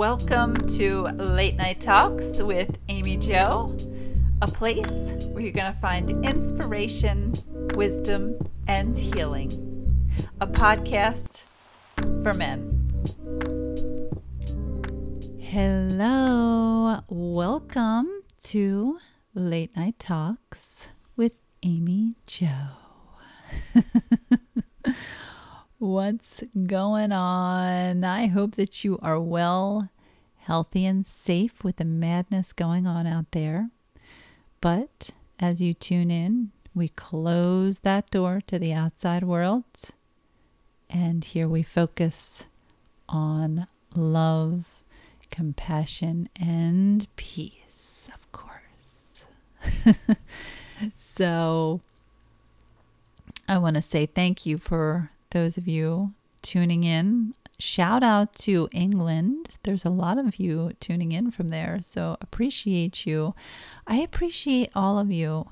Welcome to Late Night Talks with Amy Joe, a place where you're going to find inspiration, wisdom, and healing. A podcast for men. Hello, welcome to Late Night Talks with Amy Joe. What's going on? I hope that you are well, healthy, and safe with the madness going on out there. But as you tune in, we close that door to the outside world. And here we focus on love, compassion, and peace, of course. so I want to say thank you for those of you tuning in. Shout out to England. There's a lot of you tuning in from there. So appreciate you. I appreciate all of you.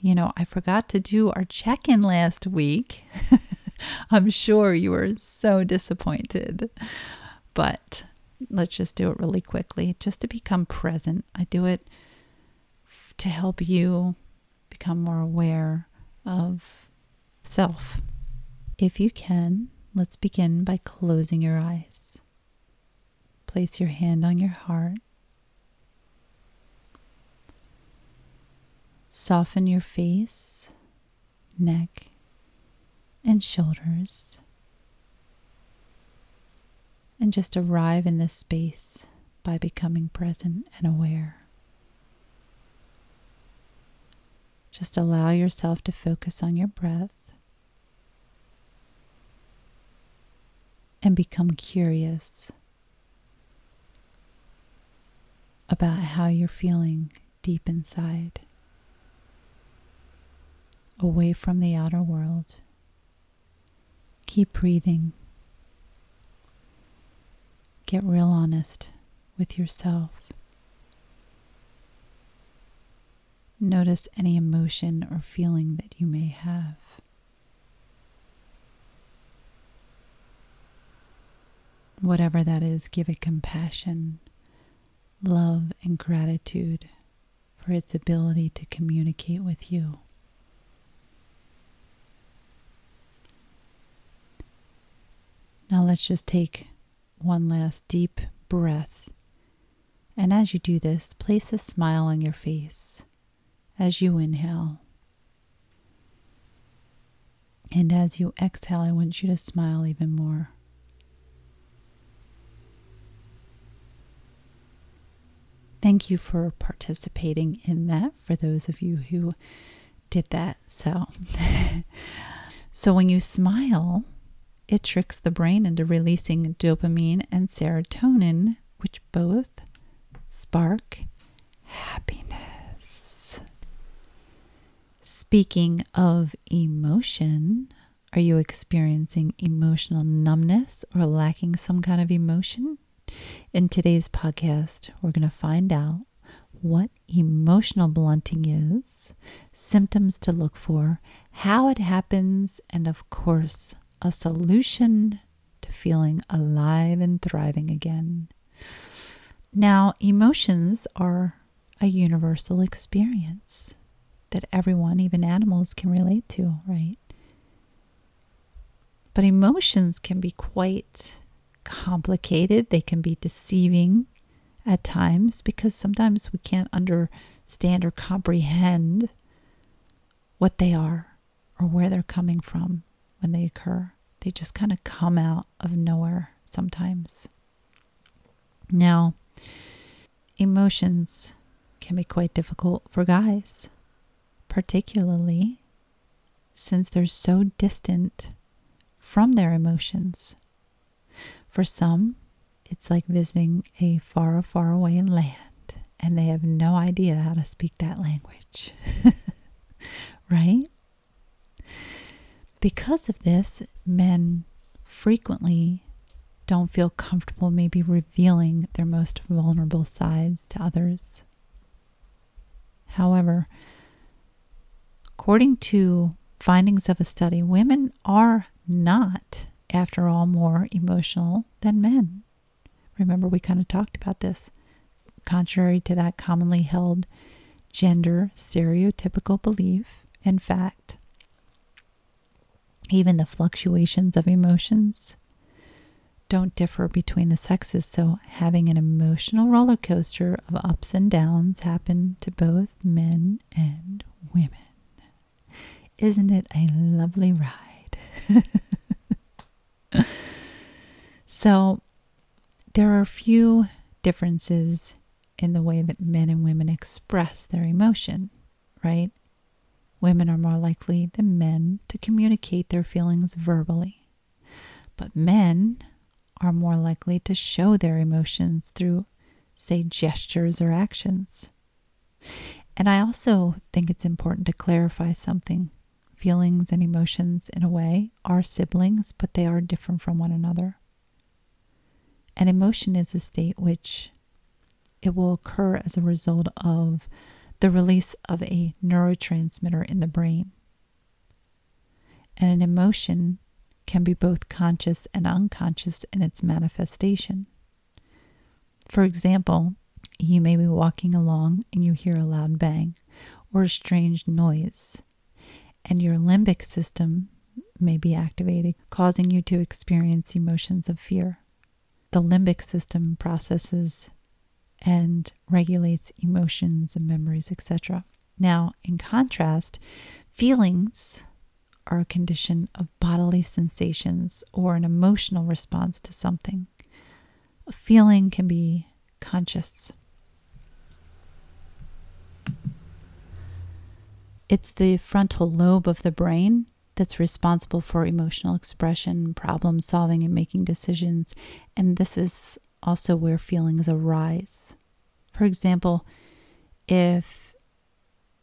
You know, I forgot to do our check in last week. I'm sure you were so disappointed. But let's just do it really quickly just to become present. I do it to help you become more aware of self if you can, let's begin by closing your eyes. Place your hand on your heart. Soften your face, neck, and shoulders. And just arrive in this space by becoming present and aware. Just allow yourself to focus on your breath and become curious about how you're feeling deep inside, away from the outer world. Keep breathing. Get real honest with yourself. Notice any emotion or feeling that you may have. Whatever that is, give it compassion, love, and gratitude for its ability to communicate with you. Now let's just take one last deep breath. And as you do this, place a smile on your face as you inhale. And as you exhale, I want you to smile even more. Thank you for participating in that for those of you who did that. So, so when you smile, it tricks the brain into releasing dopamine and serotonin, which both spark happiness. Speaking of emotion, are you experiencing emotional numbness or lacking some kind of emotion? In today's podcast, we're going to find out what emotional blunting is, symptoms to look for, how it happens, and of course, a solution to feeling alive and thriving again. Now, emotions are a universal experience that everyone, even animals, can relate to, right? But emotions can be quite complicated, they can be deceiving at times because sometimes we can't understand or comprehend what they are or where they're coming from when they occur. They just kind of come out of nowhere sometimes. Now, emotions can be quite difficult for guys, particularly since they're so distant from their emotions. For some, it's like visiting a far, far away land and they have no idea how to speak that language. right? Because of this, men frequently don't feel comfortable maybe revealing their most vulnerable sides to others. However, according to findings of a study, women are not after all, more emotional than men. Remember, we kind of talked about this. Contrary to that commonly held gender stereotypical belief, in fact, even the fluctuations of emotions don't differ between the sexes. So, having an emotional roller coaster of ups and downs happen to both men and women. Isn't it a lovely ride? so, there are a few differences in the way that men and women express their emotion, right? Women are more likely than men to communicate their feelings verbally, but men are more likely to show their emotions through, say, gestures or actions. And I also think it's important to clarify something. Feelings and emotions, in a way, are siblings, but they are different from one another. An emotion is a state which it will occur as a result of the release of a neurotransmitter in the brain. And an emotion can be both conscious and unconscious in its manifestation. For example, you may be walking along and you hear a loud bang or a strange noise, and your limbic system may be activated, causing you to experience emotions of fear. The limbic system processes and regulates emotions and memories, etc. Now, in contrast, feelings are a condition of bodily sensations or an emotional response to something. A feeling can be conscious. It's the frontal lobe of the brain that's responsible for emotional expression, problem solving, and making decisions. And this is also where feelings arise. For example, if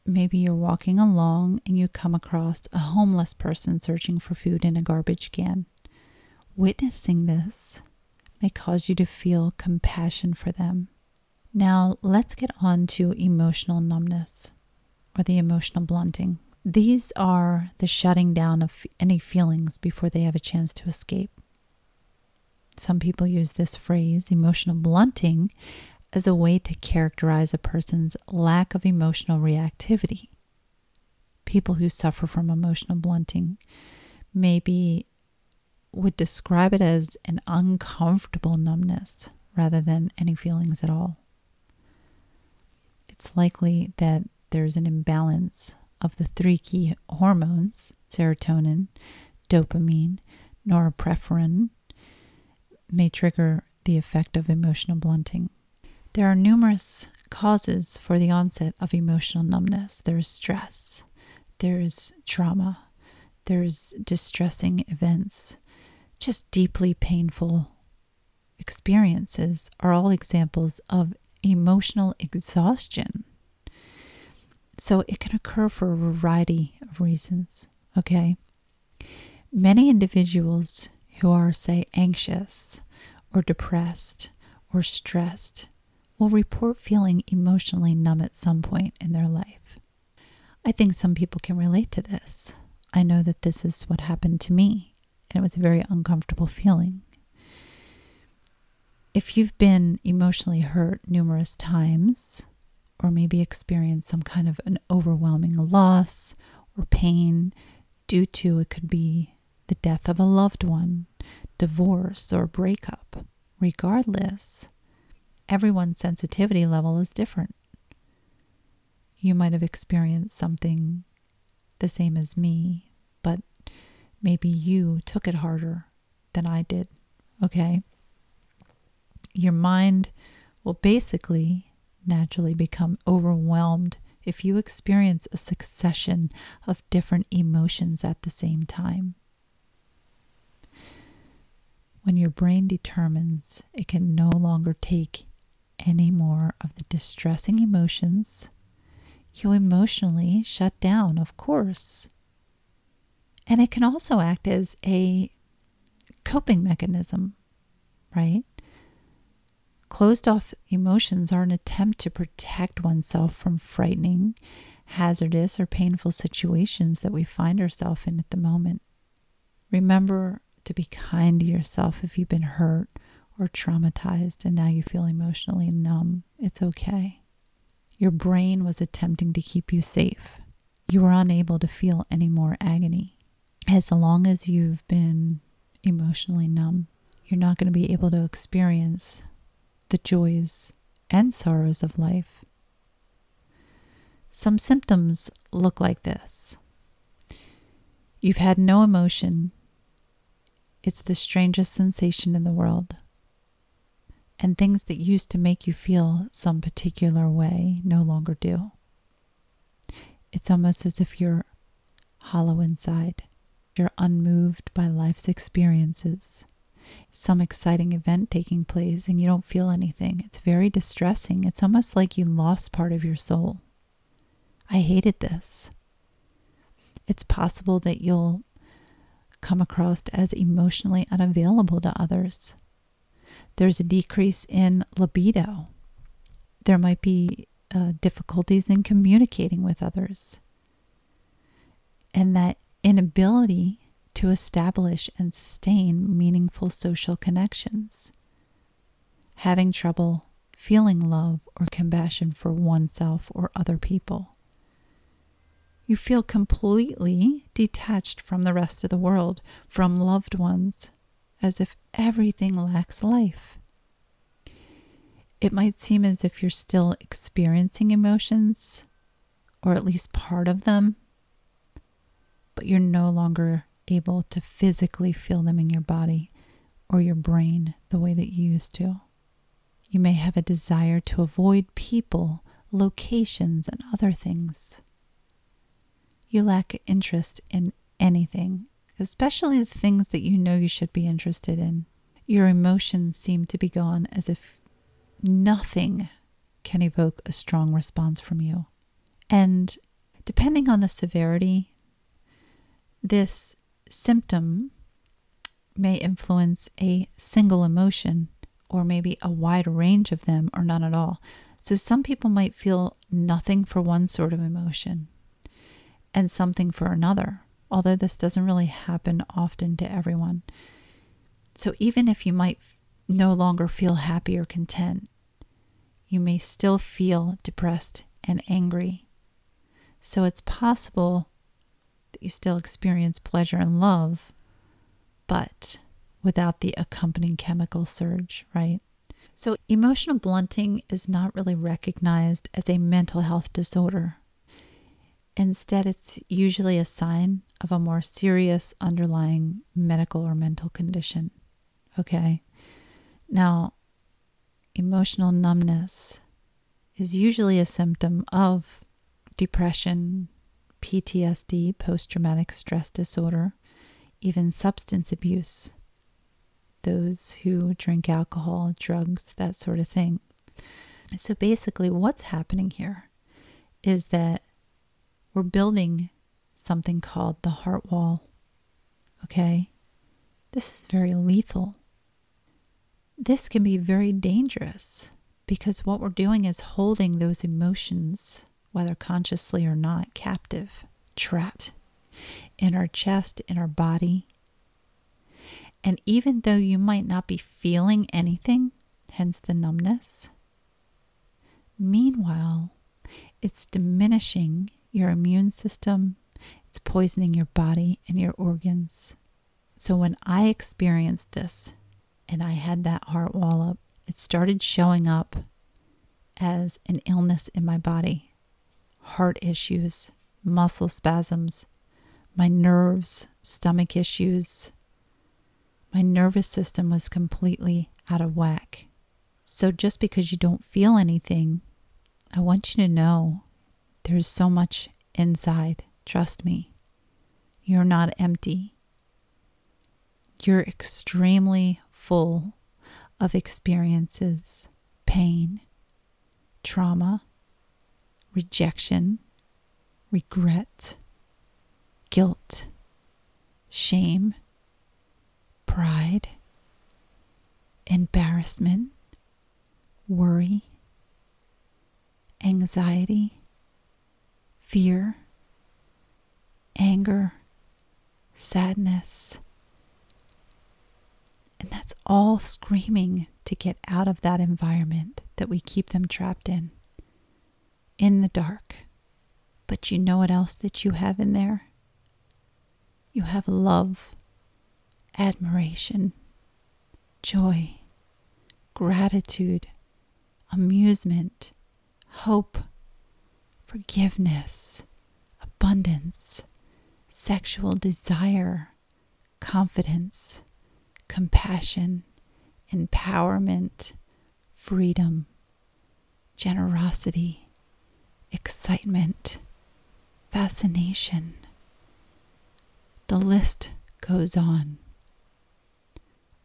maybe you're walking along and you come across a homeless person searching for food in a garbage can. Witnessing this may cause you to feel compassion for them. Now, let's get on to emotional numbness or the emotional blunting. These are the shutting down of any feelings before they have a chance to escape. Some people use this phrase, emotional blunting, as a way to characterize a person's lack of emotional reactivity. People who suffer from emotional blunting maybe would describe it as an uncomfortable numbness rather than any feelings at all. It's likely that there's an imbalance of the three key hormones serotonin, dopamine, norepinephrine may trigger the effect of emotional blunting. There are numerous causes for the onset of emotional numbness. There's stress, there's trauma, there's distressing events, just deeply painful experiences are all examples of emotional exhaustion. So it can occur for a variety of reasons, okay? Many individuals who are, say, anxious or depressed or stressed will report feeling emotionally numb at some point in their life. I think some people can relate to this. I know that this is what happened to me, and it was a very uncomfortable feeling. If you've been emotionally hurt numerous times, or maybe experience some kind of an overwhelming loss or pain due to it could be the death of a loved one, divorce, or breakup, regardless, everyone's sensitivity level is different. You might have experienced something the same as me, but maybe you took it harder than I did. Okay? Your mind will basically naturally become overwhelmed if you experience a succession of different emotions at the same time. When your brain determines it can no longer take any more of the distressing emotions, you emotionally shut down, of course. And it can also act as a coping mechanism, right? Closed off emotions are an attempt to protect oneself from frightening, hazardous, or painful situations that we find ourselves in at the moment. Remember to be kind to yourself if you've been hurt or traumatized and now you feel emotionally numb. It's okay. Your brain was attempting to keep you safe. You were unable to feel any more agony. As long as you've been emotionally numb, you're not going to be able to experience the joys and sorrows of life. Some symptoms look like this You've had no emotion, it's the strangest sensation in the world. And things that used to make you feel some particular way no longer do. It's almost as if you're hollow inside. You're unmoved by life's experiences. Some exciting event taking place and you don't feel anything. It's very distressing. It's almost like you lost part of your soul. I hated this. It's possible that you'll come across as emotionally unavailable to others. There's a decrease in libido. There might be uh, difficulties in communicating with others. And that inability to establish and sustain meaningful social connections. Having trouble feeling love or compassion for oneself or other people. You feel completely detached from the rest of the world, from loved ones, as if everything lacks life. It might seem as if you're still experiencing emotions, or at least part of them, but you're no longer able to physically feel them in your body or your brain the way that you used to. You may have a desire to avoid people, locations, and other things you lack interest in anything, especially the things that you know you should be interested in. Your emotions seem to be gone as if nothing can evoke a strong response from you. And depending on the severity, this symptom may influence a single emotion or maybe a wide range of them or none at all. So some people might feel nothing for one sort of emotion and something for another, although this doesn't really happen often to everyone. So even if you might no longer feel happy or content, you may still feel depressed and angry. So it's possible you still experience pleasure and love, but without the accompanying chemical surge, right? So emotional blunting is not really recognized as a mental health disorder. Instead, it's usually a sign of a more serious underlying medical or mental condition. Okay. Now, emotional numbness is usually a symptom of depression, PTSD, post traumatic stress disorder, even substance abuse, those who drink alcohol, drugs, that sort of thing. So basically, what's happening here is that we're building something called the heart wall. Okay? This is very lethal. This can be very dangerous because what we're doing is holding those emotions, whether consciously or not, captive, trapped in our chest, in our body. And even though you might not be feeling anything, hence the numbness, meanwhile, it's diminishing your immune system, it's poisoning your body and your organs. So when I experienced this and I had that heart wall up, it started showing up as an illness in my body heart issues, muscle spasms, my nerves, stomach issues. My nervous system was completely out of whack. So just because you don't feel anything, I want you to know there's so much inside. Trust me. You're not empty. You're extremely full of experiences, pain, trauma, rejection, regret, guilt, shame, pride, embarrassment, worry, anxiety fear, anger, sadness, And that's all screaming to get out of that environment that we keep them trapped in, in the dark. But you know what else that you have in there? You have love, admiration, joy, gratitude, amusement, hope, forgiveness, abundance, sexual desire, confidence, compassion, empowerment, freedom, generosity, excitement, fascination. The list goes on.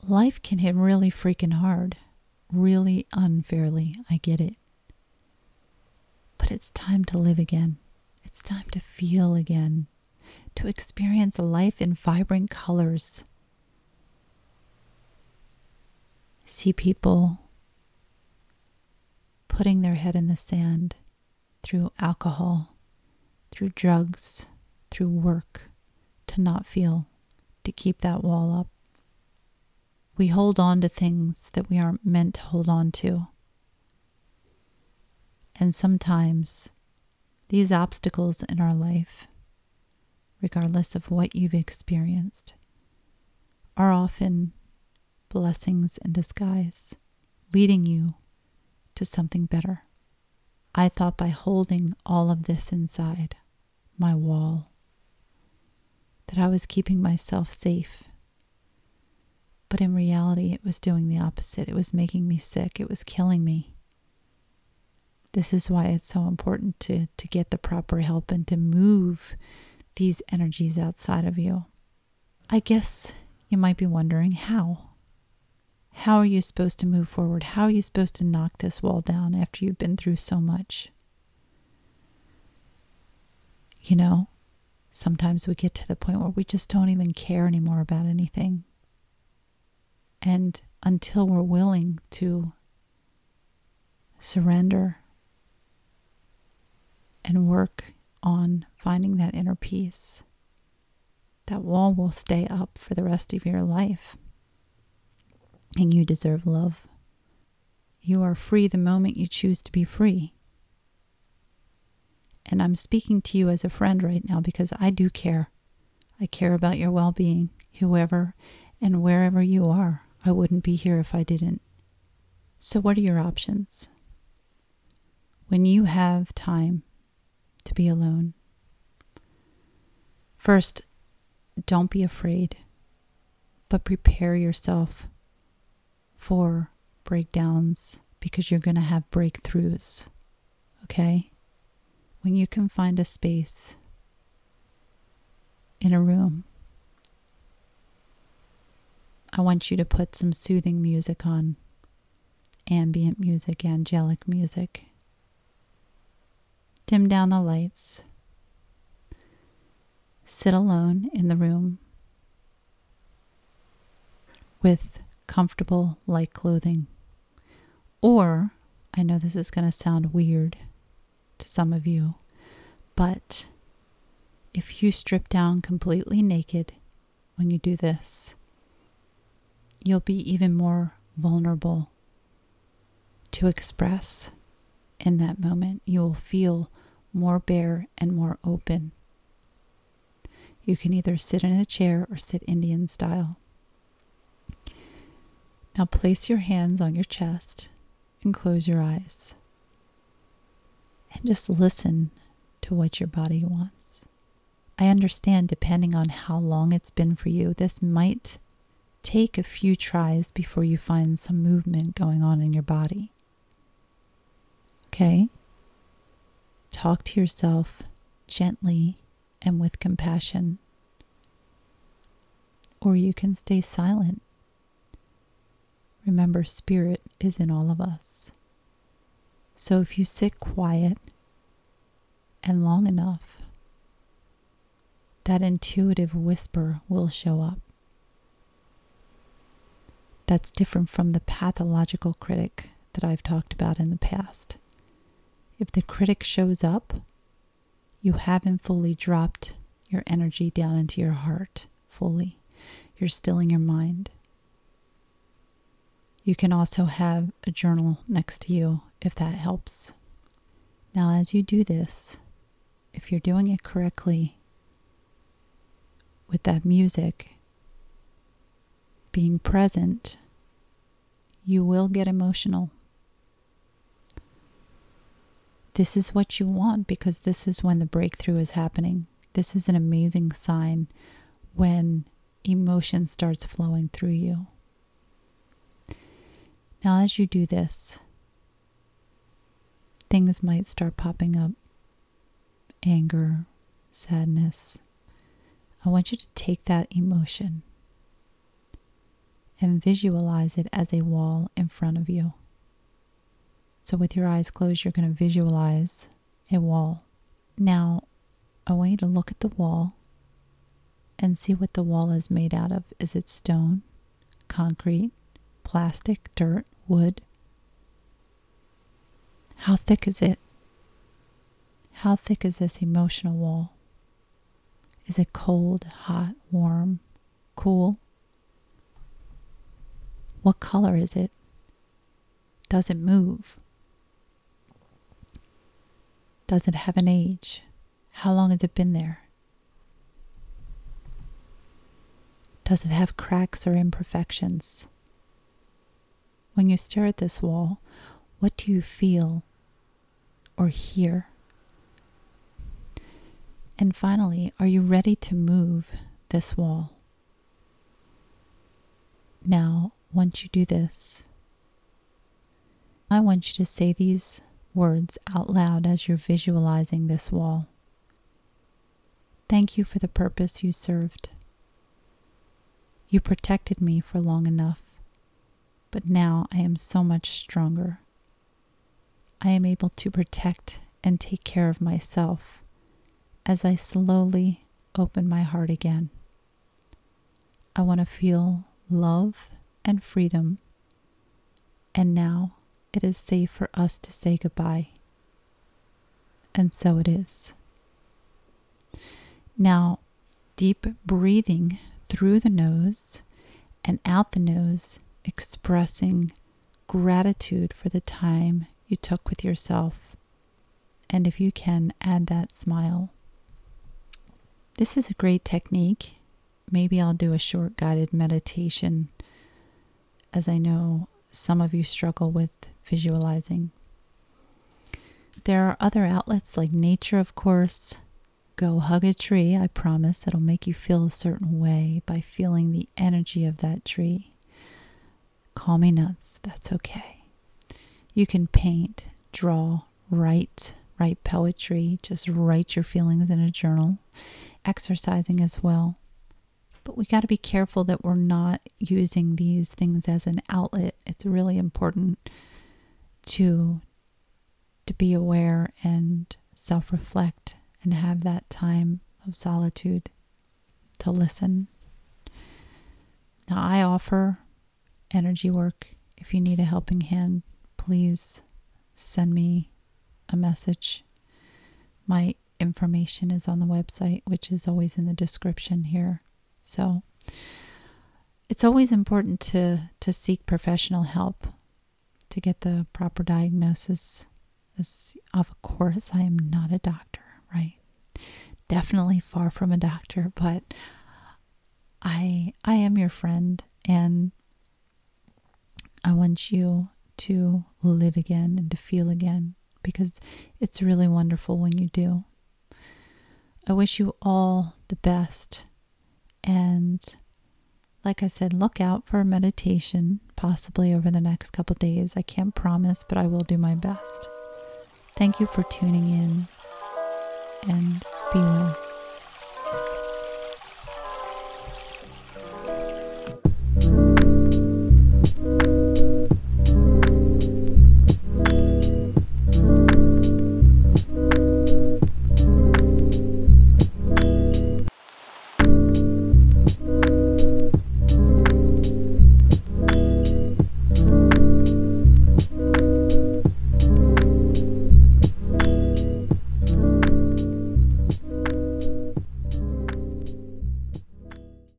Life can hit really freaking hard, really unfairly. I get it. But it's time to live again. It's time to feel again, to experience life in vibrant colors see people putting their head in the sand through alcohol, through drugs, through work to not feel, to keep that wall up. We hold on to things that we aren't meant to hold on to. And sometimes these obstacles in our life, regardless of what you've experienced, are often blessings in disguise, leading you to something better. I thought by holding all of this inside my wall that I was keeping myself safe. But in reality, it was doing the opposite. It was making me sick. It was killing me. This is why it's so important to, to get the proper help and to move these energies outside of you. I guess you might be wondering how. How are you supposed to move forward? How are you supposed to knock this wall down after you've been through so much? You know, sometimes we get to the point where we just don't even care anymore about anything. And until we're willing to surrender and work on finding that inner peace, that wall will stay up for the rest of your life and you deserve love. You are free the moment you choose to be free. And I'm speaking to you as a friend right now because I do care. I care about your well being, whoever and wherever you are. I wouldn't be here if I didn't. So, what are your options? When you have time to be alone, first, don't be afraid, but prepare yourself for breakdowns because you're going to have breakthroughs. Okay? When you can find a space in a room, I want you to put some soothing music on ambient music, angelic music. Dim down the lights. Sit alone in the room with comfortable, light clothing. Or, I know this is going to sound weird to some of you, but if you strip down completely naked when you do this, you'll be even more vulnerable to express in that moment. You will feel more bare and more open. You can either sit in a chair or sit Indian style. Now place your hands on your chest and close your eyes. And just listen to what your body wants. I understand, depending on how long it's been for you, this might take a few tries before you find some movement going on in your body. Okay? Talk to yourself gently and with compassion. Or you can stay silent Remember, Spirit is in all of us. So if you sit quiet and long enough, that intuitive whisper will show up. That's different from the pathological critic that I've talked about in the past. If the critic shows up, you haven't fully dropped your energy down into your heart fully. You're still in your mind. You can also have a journal next to you if that helps. Now, as you do this, if you're doing it correctly with that music, being present, you will get emotional. This is what you want because this is when the breakthrough is happening. This is an amazing sign when emotion starts flowing through you. Now, as you do this, things might start popping up anger, sadness. I want you to take that emotion and visualize it as a wall in front of you. So, with your eyes closed, you're going to visualize a wall. Now, I want you to look at the wall and see what the wall is made out of. Is it stone, concrete, plastic, dirt, wood? How thick is it? How thick is this emotional wall? Is it cold, hot, warm, cool? What color is it? Does it move? Does it have an age? How long has it been there? Does it have cracks or imperfections? When you stare at this wall, what do you feel or hear? And finally, are you ready to move this wall? Now, once you do this, I want you to say these words out loud as you're visualizing this wall. Thank you for the purpose you served. You protected me for long enough, but now I am so much stronger. I am able to protect and take care of myself as I slowly open my heart again. I want to feel love and freedom, and now it is safe for us to say goodbye. And so it is. Now, deep breathing through the nose and out the nose, expressing gratitude for the time you took with yourself. And if you can, add that smile. This is a great technique. Maybe I'll do a short guided meditation, as I know some of you struggle with visualizing. There are other outlets like nature, of course, Go hug a tree. I promise it'll make you feel a certain way by feeling the energy of that tree. Call me nuts. That's okay. You can paint, draw, write, write poetry. Just write your feelings in a journal. Exercising as well. But we got to be careful that we're not using these things as an outlet. It's really important to to be aware and self-reflect and have that time of solitude to listen. Now, I offer energy work. If you need a helping hand, please send me a message. My information is on the website, which is always in the description here. So, it's always important to, to seek professional help to get the proper diagnosis. As of course, I am not a doctor right? Definitely far from a doctor, but I I am your friend and I want you to live again and to feel again because it's really wonderful when you do. I wish you all the best and like I said, look out for a meditation possibly over the next couple days. I can't promise, but I will do my best. Thank you for tuning in and be well.